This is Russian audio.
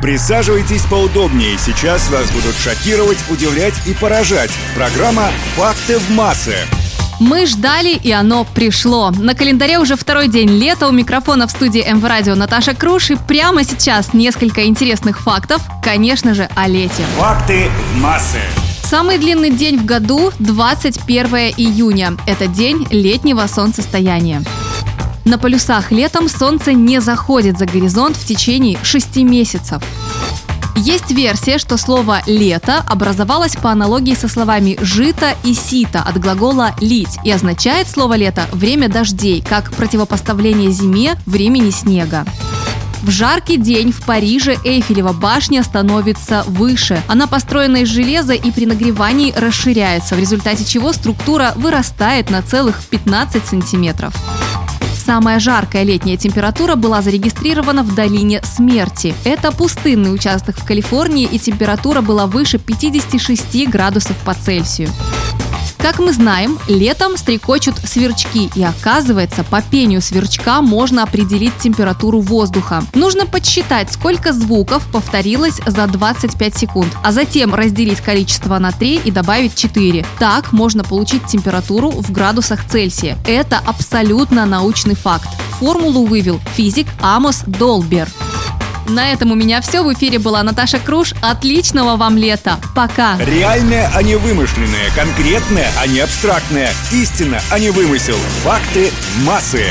Присаживайтесь поудобнее. Сейчас вас будут шокировать, удивлять и поражать. Программа «Факты в массы». Мы ждали, и оно пришло. На календаре уже второй день лета. У микрофона в студии МВ Радио Наташа Круш. И прямо сейчас несколько интересных фактов, конечно же, о лете. «Факты в массы». Самый длинный день в году – 21 июня. Это день летнего солнцестояния. На полюсах летом солнце не заходит за горизонт в течение 6 месяцев. Есть версия, что слово «лето» образовалось по аналогии со словами «жито» и «сито» от глагола «лить» и означает слово «лето» время дождей, как противопоставление зиме времени снега. В жаркий день в Париже Эйфелева башня становится выше. Она построена из железа и при нагревании расширяется, в результате чего структура вырастает на целых 15 сантиметров. Самая жаркая летняя температура была зарегистрирована в долине смерти. Это пустынный участок в Калифорнии, и температура была выше 56 градусов по Цельсию. Как мы знаем, летом стрекочут сверчки, и оказывается, по пению сверчка можно определить температуру воздуха. Нужно подсчитать, сколько звуков повторилось за 25 секунд, а затем разделить количество на 3 и добавить 4. Так можно получить температуру в градусах Цельсия. Это абсолютно научный факт. Формулу вывел физик Амос Долбер. На этом у меня все. В эфире была Наташа Круш. Отличного вам лета. Пока. Реальное, а не вымышленное. Конкретное, а не абстрактное. Истина, а не вымысел. Факты массы.